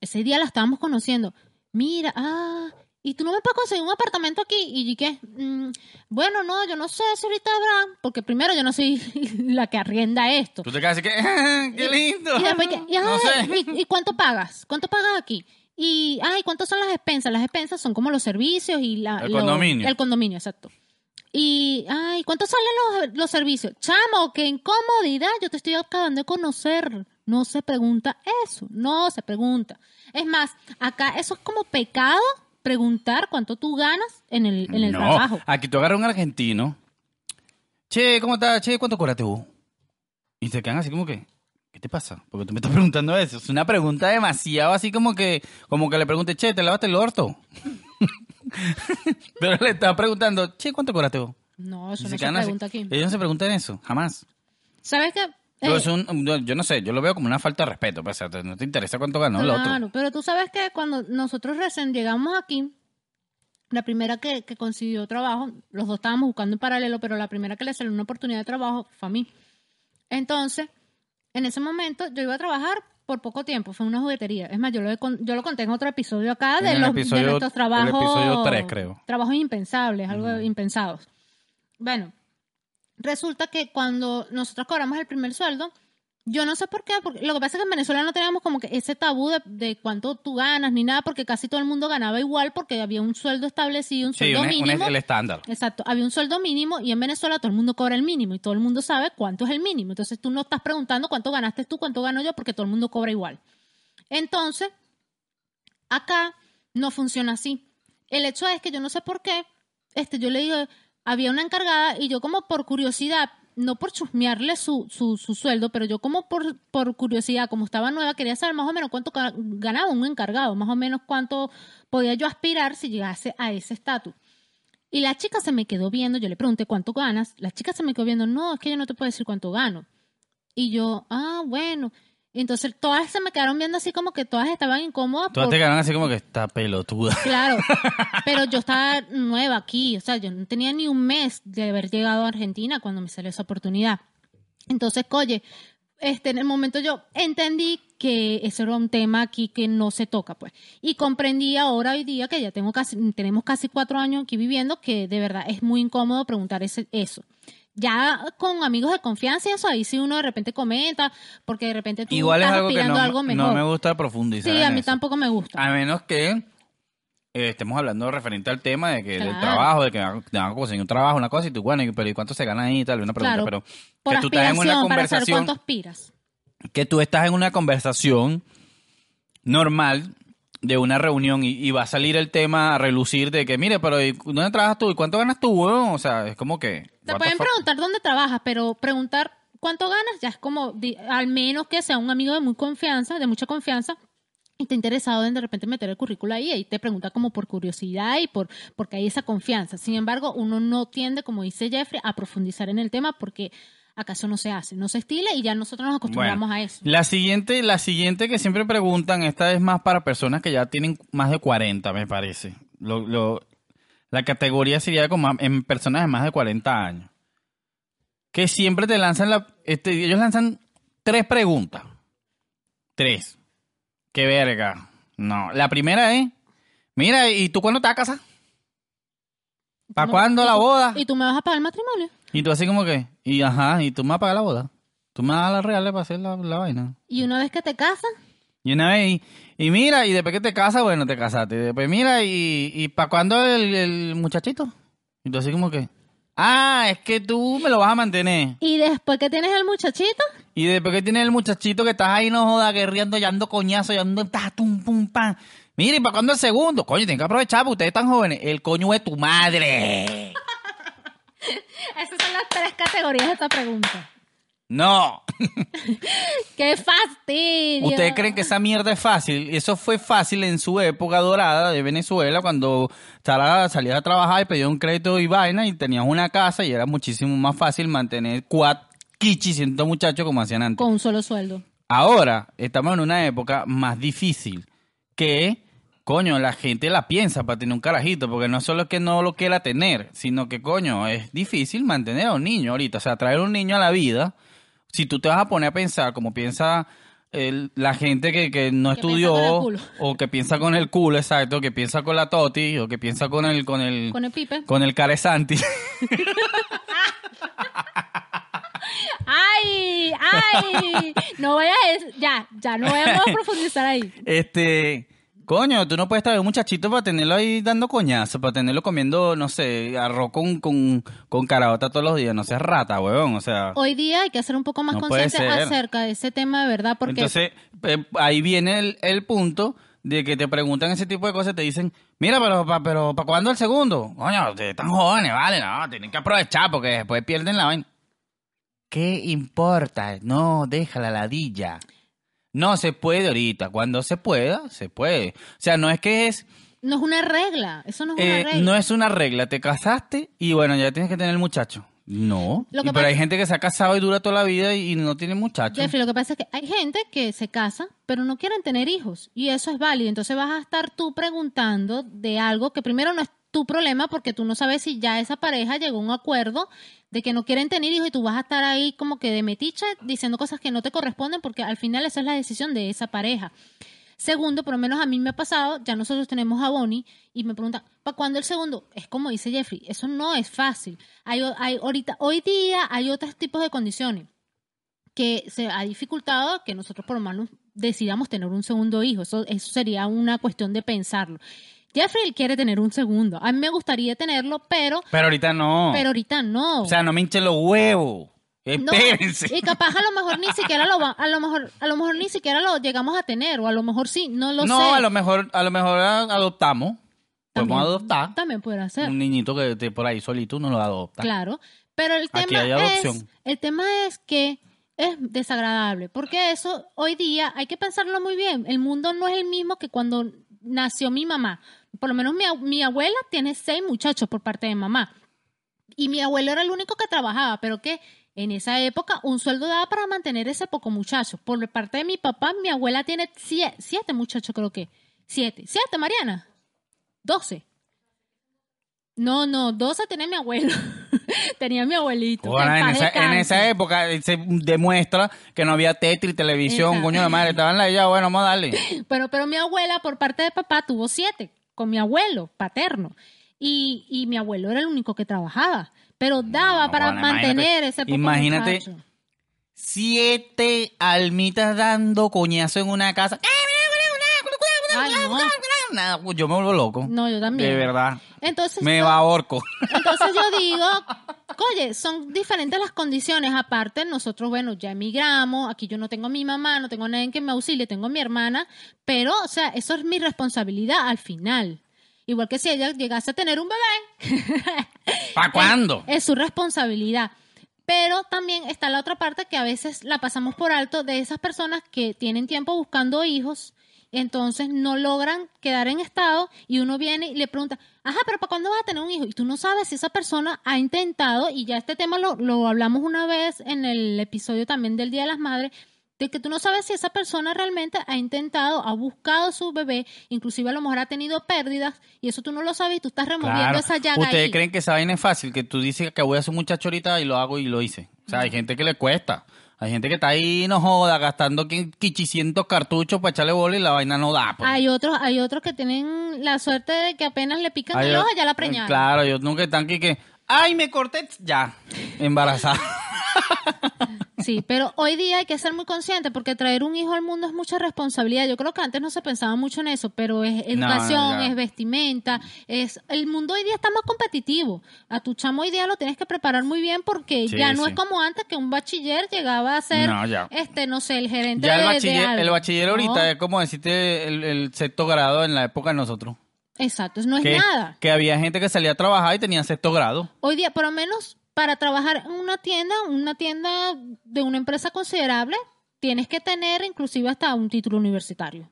ese día la estábamos conociendo, mira, ah, y tú no me puedes conseguir un apartamento aquí y qué, "Mm, bueno, no, yo no sé si ahorita habrá, porque primero yo no soy la que arrienda esto. Tú te quedas así que, "Ah, qué lindo. Y después y, no sé. ¿y, y cuánto pagas? ¿Cuánto pagas aquí? Y, ay, ¿cuántos son las expensas? Las expensas son como los servicios y la... El condominio. El condominio, exacto. Y, ay, ¿cuántos salen los, los servicios? Chamo, qué incomodidad. Yo te estoy acabando de conocer. No se pregunta eso. No se pregunta. Es más, acá eso es como pecado preguntar cuánto tú ganas en el, en el no, trabajo. aquí tú agarras un argentino. Che, ¿cómo estás? Che, ¿cuánto cobraste vos? Y te quedan así como que, ¿qué te pasa? Porque tú me estás preguntando eso. Es una pregunta demasiado así como que, como que le pregunte, che, ¿te lavaste el orto? Pero le estás preguntando, che, ¿cuánto cobraste vos? No, eso no se así. pregunta aquí. Ellos no se preguntan eso, jamás. ¿Sabes qué? Eh, es un- yo- yo no sé, yo lo veo como una falta de respeto. Pues, o sea, no te interesa cuánto ganó el otro. Claro, pero tú sabes que cuando nosotros recién llegamos aquí, la primera que, que consiguió trabajo, los dos estábamos buscando en paralelo, pero la primera que le salió una oportunidad de trabajo fue a mí. Entonces, en ese momento yo iba a trabajar por poco tiempo, fue una juguetería. Es más, yo lo, yo lo conté en otro episodio acá de, el los, episodio- de nuestros el trabajos. episodio tres, creo. Trabajos impensables, algo impensados. Bueno, resulta que cuando nosotros cobramos el primer sueldo, yo no sé por qué, porque lo que pasa es que en Venezuela no teníamos como que ese tabú de, de cuánto tú ganas ni nada, porque casi todo el mundo ganaba igual porque había un sueldo establecido, un Sí, sueldo un- un- mínimo. el estándar. Exacto, había un sueldo mínimo y en Venezuela todo el mundo cobra el mínimo y todo el mundo sabe cuánto es el mínimo. Entonces tú no estás preguntando cuánto ganaste tú, cuánto gano yo, porque todo el mundo cobra igual. Entonces, acá no funciona así. El hecho es que yo no sé por qué, este, yo le dije, había una encargada y yo como por curiosidad, no por chusmearle su, su, su sueldo, pero yo como por, por curiosidad, como estaba nueva, quería saber más o menos cuánto ga- ganaba un encargado, más o menos cuánto podía yo aspirar si llegase a ese estatus. Y la chica se me quedó viendo, yo le pregunté cuánto ganas, la chica se me quedó viendo, no, es que yo no te puedo decir cuánto gano. Y yo, ah, bueno. Y entonces todas se me quedaron viendo así como que todas estaban incómodas. Todas te quedan así como que está pelotuda. Claro, pero yo estaba nueva aquí, o sea, yo no tenía ni un mes de haber llegado a Argentina cuando me salió esa oportunidad. Entonces, oye, este, en el momento yo entendí que ese era un tema aquí que no se toca, pues. Y comprendí ahora hoy día que ya tengo casi, tenemos casi cuatro años aquí viviendo, que de verdad es muy incómodo preguntar ese, eso. Ya con amigos de confianza y eso, ahí sí uno de repente comenta, porque de repente tú Igual es estás algo que aspirando no, a algo no mejor. me gusta profundizar. sí, en a mí eso. tampoco me gusta. A menos que eh, estemos hablando referente al tema de que del trabajo, de que te van a conseguir un trabajo, una cosa, y tú, bueno, ¿y- pero ¿y cuánto se gana ahí? Tal, una pregunta, Claro, pero Por que tú estás en una para conversación, cuánto aspiras. que tú estás en una conversación normal de una reunión y, y va a salir el tema a relucir de que, mire, pero ¿y ¿dónde trabajas tú? ¿Y cuánto ganas tú, weón? O sea, es como que... Te pueden preguntar dónde trabajas, pero preguntar cuánto ganas ya es como, al menos que sea un amigo de muy confianza, de mucha confianza, y esté interesado en de repente meter el currículo ahí, y te pregunta como por curiosidad y por porque hay esa confianza. Sin embargo, uno no tiende, como dice Jeffrey, a profundizar en el tema porque acaso no se hace, no se estila y ya nosotros nos acostumbramos Bueno, a eso. La siguiente, la siguiente que siempre preguntan, esta es más para personas que ya tienen más de 40, me parece. Lo, lo- la categoría sería como en personas de más de 40 años. Que siempre te lanzan la... Este, ellos lanzan tres preguntas. Tres. Qué verga. No. La primera es, mira, ¿y tú cuándo te vas a casar? ¿Para cuándo la boda? ¿Y tú me vas a pagar el matrimonio? Y tú así como que, y ajá, y tú me vas a pagar la boda. Tú me vas a dar la reales para hacer la, la vaina. Y una vez que te casas, Y una vez, y, y mira, y después que te casas, bueno, te casaste. Y después mira, y, y ¿para cuándo el, el muchachito? Y tú así como que, ah, es que tú me lo vas a mantener. y después que tienes el muchachito, Y después que tienes el muchachito que estás ahí, no joda, guerreando, ya ando coñazo, ya ando, ta, tum, pum, pam. Mira, ¿y para cuándo el segundo? Coño, tienes que aprovechar porque ustedes están jóvenes. El coño de tu madre. Esas son las tres categorías de esta pregunta. No. ¡Qué fastidio! ¿Ustedes creen que esa mierda es fácil? Eso fue fácil en su época dorada de Venezuela, cuando salías a trabajar y pedías un crédito y vaina y tenías una casa y era muchísimo más fácil mantener cuatro quichicientos muchachos como hacían antes. Con un solo sueldo. Ahora estamos en una época más difícil que, coño, la gente la piensa para tener un carajito, porque no solo es que no lo quiera tener, sino que, coño, es difícil mantener a un niño ahorita. O sea, traer un niño a la vida, si tú te vas a poner a pensar como piensa el- la gente que, que no Que estudió, o que piensa con el culo, exacto, que piensa con la toti, o que piensa con el, con el, Con el pipe. con el caresanti. ¡Ay! ¡Ay! No vayas Ya, ya, no vayamos a profundizar ahí. Este, coño, tú no puedes traer un muchachito para tenerlo ahí dando coñazo, para tenerlo comiendo, no sé, arroz con, con, con caraota todos los días. No seas rata, huevón. O sea, Hoy día hay que ser un poco más No consciente acerca de ese tema de verdad, porque entonces eh, ahí viene el, el punto de que te preguntan ese tipo de cosas, te dicen, mira, pero pa, pero ¿para cuándo el segundo? Coño, están jóvenes, vale, no, tienen que aprovechar porque después pierden la vaina. ¿Qué importa? No, deja la ladilla. No se puede ahorita. Cuando se pueda, se puede. O sea, no es que es no es una regla. Eso no es Eh, una regla. no es una regla, te casaste y bueno, ya tienes que tener el muchacho. No. Lo que Y pero pasa- hay gente que se ha casado y dura toda la vida y, no tiene muchacho. Jeffrey, lo que pasa es que hay gente que se casa, pero no quieren tener hijos. Y eso es válido. Entonces vas a estar tú preguntando de algo que primero no es tu problema porque tú no sabes si ya esa pareja llegó a un acuerdo de que no quieren tener hijos y tú vas a estar ahí como que de metiche diciendo cosas que no te corresponden porque al final esa es la decisión de esa pareja. Segundo, por lo menos a mí me ha pasado, ya nosotros tenemos a Bonnie y me preguntan, ¿para cuándo el segundo? Es como dice Jeffrey, eso no es fácil. Hay, hay ahorita, hoy día hay otros tipos de condiciones que se ha dificultado que nosotros por lo menos decidamos tener un segundo hijo. Eso, eso sería una cuestión de pensarlo. Jeffrey quiere tener un segundo. A mí me gustaría tenerlo, pero, Pero ahorita no. pero ahorita no. O sea, no me hinchen los huevos. No, Espérense. y capaz a lo mejor ni siquiera lo va, a lo mejor, a lo mejor ni siquiera lo llegamos a tener, o a lo mejor sí, no lo no, sé. a lo mejor, a lo mejor adoptamos. También- Podemos adoptar. También puede ser. Un niñito que esté por ahí solito, uno lo adopta. Claro, pero el Aquí tema hay es adopción. el tema es que es desagradable, porque eso hoy día hay que pensarlo muy bien. El mundo no es el mismo que cuando nació mi mamá. Por lo menos mi, mi abuela tiene seis muchachos por parte de mamá. Y mi abuelo era el único que trabajaba, pero que en esa época un sueldo daba para mantener ese poco muchacho. Por parte de mi papá, mi abuela tiene sie- siete muchachos, creo que. Siete. ¿Siete, Mariana? Doce. No, no, doce tenía mi abuelo. tenía mi abuelito. Bueno, en, esa, en esa época eh, se demuestra que no había Tetris, televisión, Exacto. coño de madre. Estaban la ya, bueno, vamos a darle. Pero, pero mi abuela, por parte de papá, tuvo siete, con mi abuelo paterno. Y, y mi abuelo era el único que trabajaba. Pero daba No, para bueno, mantener imagínate- ese poco imagínate muchacho. Siete almitas dando coñazo en una casa. Ay, no. Yo me vuelvo loco. No, yo también. De verdad. Entonces, Me yo- va a orco. entonces yo digo, oye, son diferentes las condiciones. Aparte, nosotros, bueno, ya emigramos. Aquí yo no tengo a mi mamá, no tengo a nadie que me auxilie, tengo a mi hermana. Pero, o sea, eso es mi responsabilidad al final. Igual que si ella llegase a tener un bebé, ¿Para cuándo? es su responsabilidad. Pero también está la otra parte que a veces la pasamos por alto de esas personas que tienen tiempo buscando hijos, entonces no logran quedar en estado y uno viene y le pregunta, ajá, pero ¿para cuándo vas a tener un hijo? Y tú no sabes si esa persona ha intentado, y ya este tema lo, lo hablamos una vez en el episodio también del Día de las Madres, de que tú no sabes si esa persona realmente ha intentado, ha buscado su bebé, inclusive a lo mejor ha tenido pérdidas, y eso tú no lo sabes y tú estás removiendo Claro. esa llaga ¿Ustedes ahí. creen que esa vaina es fácil? Que tú dices que voy a un muchacho ahorita y lo hago y lo hice. O sea, hay gente que le cuesta. Hay gente que está ahí, no joda, gastando qui- quichicientos cartuchos para echarle bola y la vaina no da. pues. Hay otros, hay otros que tienen la suerte de que apenas le pican Hay el ojo ya la preñaron. Claro, yo nunca están aquí que, ay, me corté, ya, embarazada. Sí, pero hoy día hay que ser muy consciente porque traer un hijo al mundo es mucha responsabilidad. Yo creo que antes no se pensaba mucho en eso, pero es educación, es vestimenta, es el mundo hoy día está más competitivo. A tu chamo hoy día lo tienes que preparar muy bien porque Sí, ya no sí. es como antes que un bachiller llegaba a ser, este, no sé, el gerente Ya el de- de bachiller, algo. el bachiller ahorita es como decirte el, el sexto grado en la época de nosotros. Exacto, no es que, nada. que había gente que salía a trabajar y tenía sexto grado. Hoy día, por lo menos para trabajar en una tienda, una tienda de una empresa considerable, tienes que tener inclusive hasta un título universitario.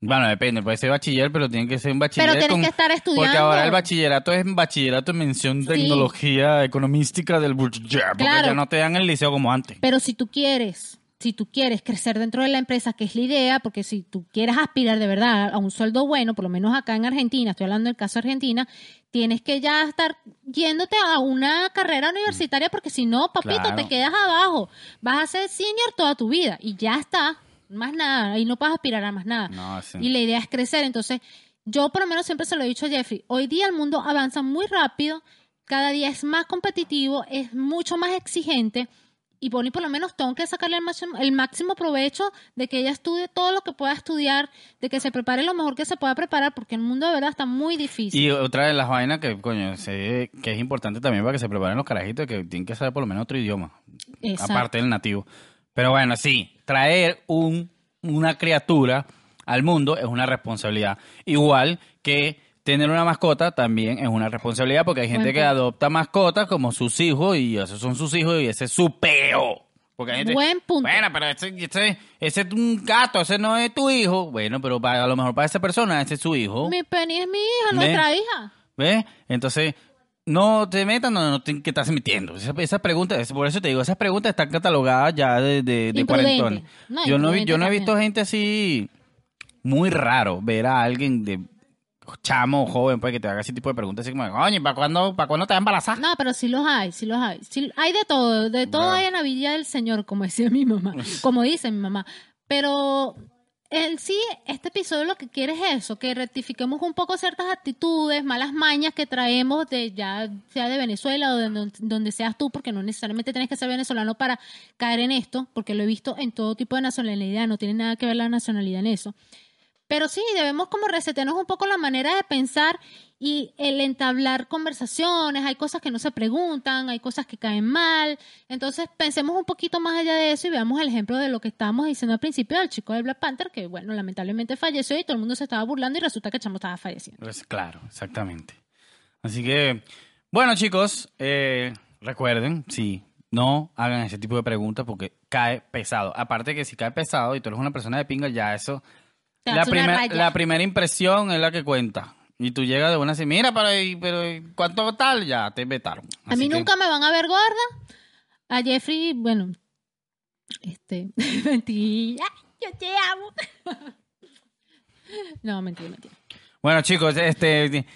Bueno, depende, puede ser bachiller, pero tiene que ser un bachiller. Pero tienes con- que estar estudiando. Porque ahora el bachillerato es bachillerato en mención Sí. tecnología economística del bachiller, porque Claro. ya no te dan el liceo como antes. Pero si tú quieres, si tú quieres crecer dentro de la empresa, que es la idea, porque si tú quieres aspirar de verdad a un sueldo bueno, por lo menos acá en Argentina, estoy hablando del caso de Argentina, tienes que ya estar yéndote a una carrera universitaria, porque si no, papito, Claro. te quedas abajo. Vas a ser senior toda tu vida y ya está. Más nada, ahí no puedes aspirar a más nada. No, sí. Y la idea es crecer. Entonces, yo por lo menos siempre se lo he dicho a Jeffrey, hoy día el mundo avanza muy rápido, cada día es más competitivo, es mucho más exigente. Y Bonnie por lo menos tengo que sacarle el máximo, el máximo provecho de que ella estudie todo lo que pueda estudiar, de que se prepare lo mejor que se pueda preparar, porque el mundo de verdad está muy difícil. Y otra de las vainas que, coño, sé que es importante también para que se preparen los carajitos, que tienen que saber por lo menos otro idioma, Exacto. aparte del nativo. Pero bueno, sí, traer un, una criatura al mundo es una responsabilidad. Igual que tener una mascota también es una responsabilidad, porque hay gente Buen que punto. adopta mascotas como sus hijos y esos son sus hijos y ese es su peo. Porque hay gente, Buen punto. Bueno, pero ese, ese, ese es un gato, ese no es tu hijo. Bueno, pero para, a lo mejor para esa persona ese es su hijo. Mi Penny es mi hija, ¿Ve? nuestra hija. ¿Ves? Entonces, no te metas, no, no te, que estás metiendo. Esa, esa pregunta, es- por eso te digo, esas preguntas están catalogadas ya de, de, de cuarentones. No, yo, no, yo no he visto gente así muy raro ver a alguien de chamo joven pues que te haga ese tipo de preguntas así como, oye, ¿para cuándo, ¿para cuándo te vas a embarazar? No, pero sí los hay, sí los hay. Sí, hay de todo, de todo Bravo. hay en la villa del Señor, como decía mi mamá, como dice mi mamá. Pero en sí, este episodio lo que quiere es eso, que rectifiquemos un poco ciertas actitudes, malas mañas que traemos de ya sea de Venezuela o de donde, donde seas tú, porque no necesariamente tienes que ser venezolano para caer en esto, porque lo he visto en todo tipo de nacionalidad, no tiene nada que ver la nacionalidad en eso. Pero sí, debemos como resetearnos un poco la manera de pensar y el entablar conversaciones. Hay cosas que no se preguntan, hay cosas que caen mal. Entonces pensemos un poquito más allá de eso y veamos el ejemplo de lo que estábamos diciendo al principio del chico del Black Panther, que bueno, lamentablemente falleció y todo el mundo se estaba burlando y resulta que chamo estaba falleciendo. Pues claro, exactamente. Así que, bueno chicos, eh, recuerden, sí, no hagan ese tipo de preguntas porque cae pesado. Aparte que si cae pesado y tú eres una persona de pinga, ya eso... La, primer- la primera impresión es la que cuenta. Y tú llegas de una así, mira, pero, ¿y- pero ¿y ¿cuánto tal? Ya te vetaron. A mí que- nunca me van a ver gorda. A Jeffrey, bueno, este, mentira, yo te amo. no, mentira, mentira. Bueno chicos, este...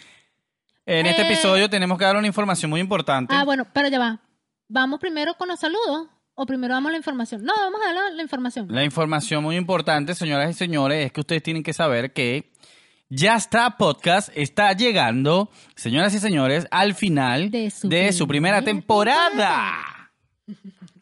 En este Eh, episodio tenemos que dar una información muy importante. Ah, bueno, pero ya va. ¿Vamos primero con los saludos o primero damos la información? No, vamos a dar la, información. La información muy importante, señoras y señores, es que ustedes tienen que saber que Ya está Podcast está llegando, señoras y señores, al final De su primera primera temporada.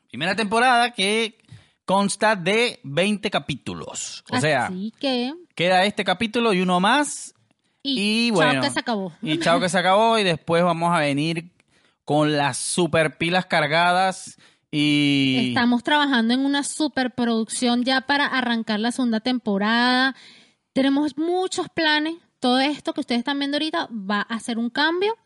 Primera temporada que consta de 20 capítulos. O sea, que... queda este capítulo y uno más. Y, Y chao bueno. que se acabó. Y chao que se acabó. Y después vamos a venir con las super pilas cargadas. Y. Estamos trabajando en una superproducción ya para arrancar la segunda temporada. Tenemos muchos planes. Todo esto que ustedes están viendo ahorita va a hacer un cambio.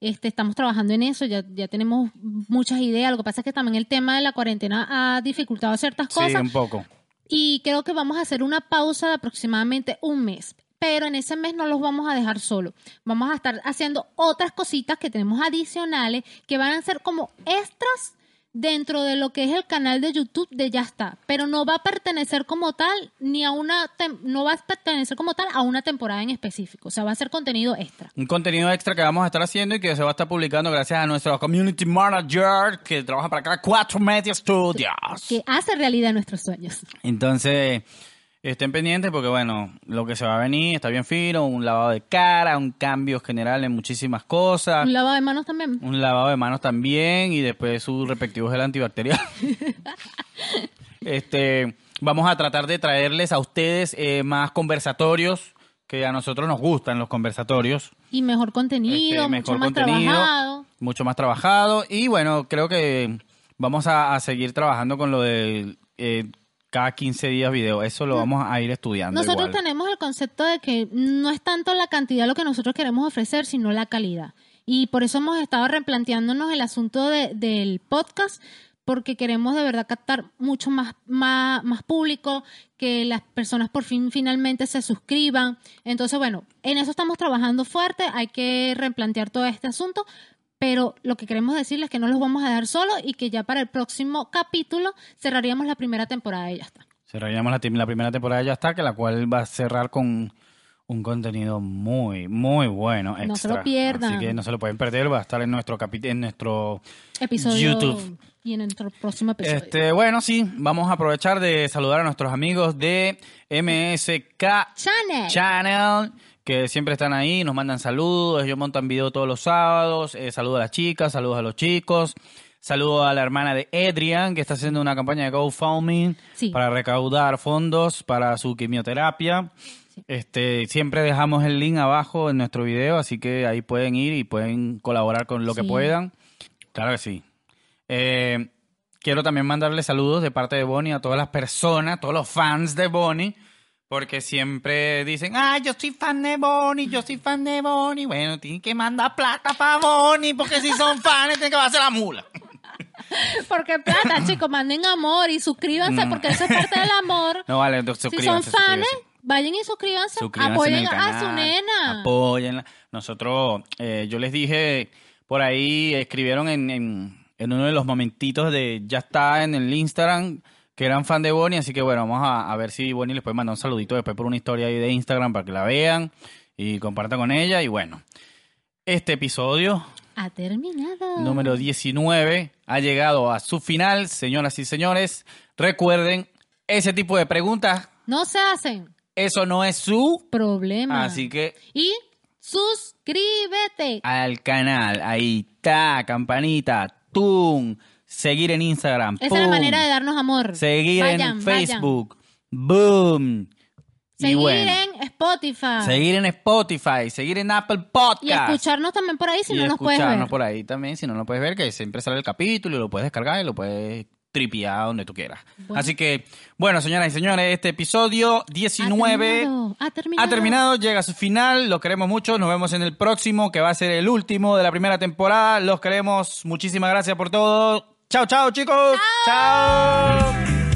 Este, estamos trabajando en eso, ya, ya tenemos muchas ideas. Lo que pasa es que también el tema de la cuarentena ha dificultado ciertas Sí, cosas. un poco. Y creo que vamos a hacer una pausa de aproximadamente un mes. Pero en ese mes no los vamos a dejar solos. Vamos a estar haciendo otras cositas que tenemos adicionales que van a ser como extras dentro de lo que es el canal de YouTube de Ya está. Pero no va a pertenecer como tal ni a una no va a pertenecer como tal a una temporada en específico. O sea, va a ser contenido extra. Un contenido extra que vamos a estar haciendo y que se va a estar publicando gracias a nuestro community manager que trabaja para acá, Cuatro Media Studios. Que hace realidad nuestros sueños. Entonces, estén pendientes porque, bueno, lo que se va a venir está bien fino, un lavado de cara, un cambio general en muchísimas cosas, Un lavado de manos también. un lavado de manos también y después su respectivo gel antibacterial. este, vamos a tratar de traerles a ustedes eh, más conversatorios que a nosotros nos gustan los conversatorios. Y mejor contenido, Este, mucho mejor más contenido, trabajado. mucho más trabajado y bueno, creo que vamos a, a seguir trabajando con lo de eh, cada 15 días video. Eso lo vamos a ir estudiando. Nosotros igual. tenemos el concepto de que no es tanto la cantidad lo que nosotros queremos ofrecer, sino la calidad. Y por eso hemos estado replanteándonos el asunto de- del podcast, porque queremos de verdad captar mucho más, más, más público, que las personas por fin finalmente se suscriban. Entonces, bueno, en eso estamos trabajando fuerte, hay que replantear todo este asunto, pero lo que queremos decirles es que no los vamos a dejar solos y que ya para el próximo capítulo cerraríamos la primera temporada y ya está. Cerraríamos la, primera temporada ya está, que la cual va a cerrar con un contenido muy, muy bueno. No se lo pierdan. Así que no se lo pueden perder, va a estar en nuestro capi- en nuestro episodio YouTube. y en nuestro próximo episodio. Este, bueno, sí, vamos a aprovechar de saludar a nuestros amigos de MSK Channel. Channel, que siempre están ahí, nos mandan saludos, ellos montan video todos los sábados, eh, saludos a las chicas, saludos a los chicos, saludo a la hermana de Adrian, que está haciendo una campaña de GoFundMe Sí. para recaudar fondos para su quimioterapia. Este, siempre dejamos el link abajo en nuestro video, así que ahí pueden ir y pueden colaborar con lo que puedan. Claro que sí. Eh, quiero también mandarle saludos de parte de Bonnie a todas las personas, todos los fans de Bonnie, porque siempre dicen, ah, yo soy fan de Bonnie, yo soy fan de Bonnie. Bueno, tienen que mandar plata para Bonnie, porque si son fans tienen que hacer la mula. Porque plata, chicos, manden amor y suscríbanse Mm. porque eso es parte del amor. No vale, entonces si son fans, vayan y suscríbanse. Suscríbanse apoyen canal, a su nena. Apóyenla. Nosotros, eh, yo les dije, por ahí escribieron en, en, en uno de los momentitos de ya está en el Instagram que eran fan de Bonnie, así que bueno, vamos a, a ver si Bonnie les puede mandar un saludito después por una historia ahí de Instagram para que la vean y compartan con ella. Y bueno, este episodio Ha terminado. número 19 ha llegado a su final, señoras y señores. Recuerden, ese tipo de preguntas, No se hacen eso no es su... problema. Así que Y suscríbete. al canal. Ahí está, campanita, tum, seguir en Instagram. Esa es la manera de darnos amor. Seguir Vayan, en vayan. Facebook, boom. Seguir y bueno, en Spotify. seguir en Spotify, seguir en Apple Y Podcast. escucharnos también por ahí si y no nos puedes escucharnos ver. por ahí también, si no lo puedes ver, que siempre sale el capítulo y lo puedes descargar y lo puedes tripear donde tú quieras. Bueno. Así que, bueno, señoras y señores, este episodio 19 Ha terminado. Ha terminado. ha terminado, llega a su final, los queremos mucho, nos vemos en el próximo, que va a ser el último de la primera temporada, los queremos, muchísimas gracias por todo. Chao, chao chicos. chao.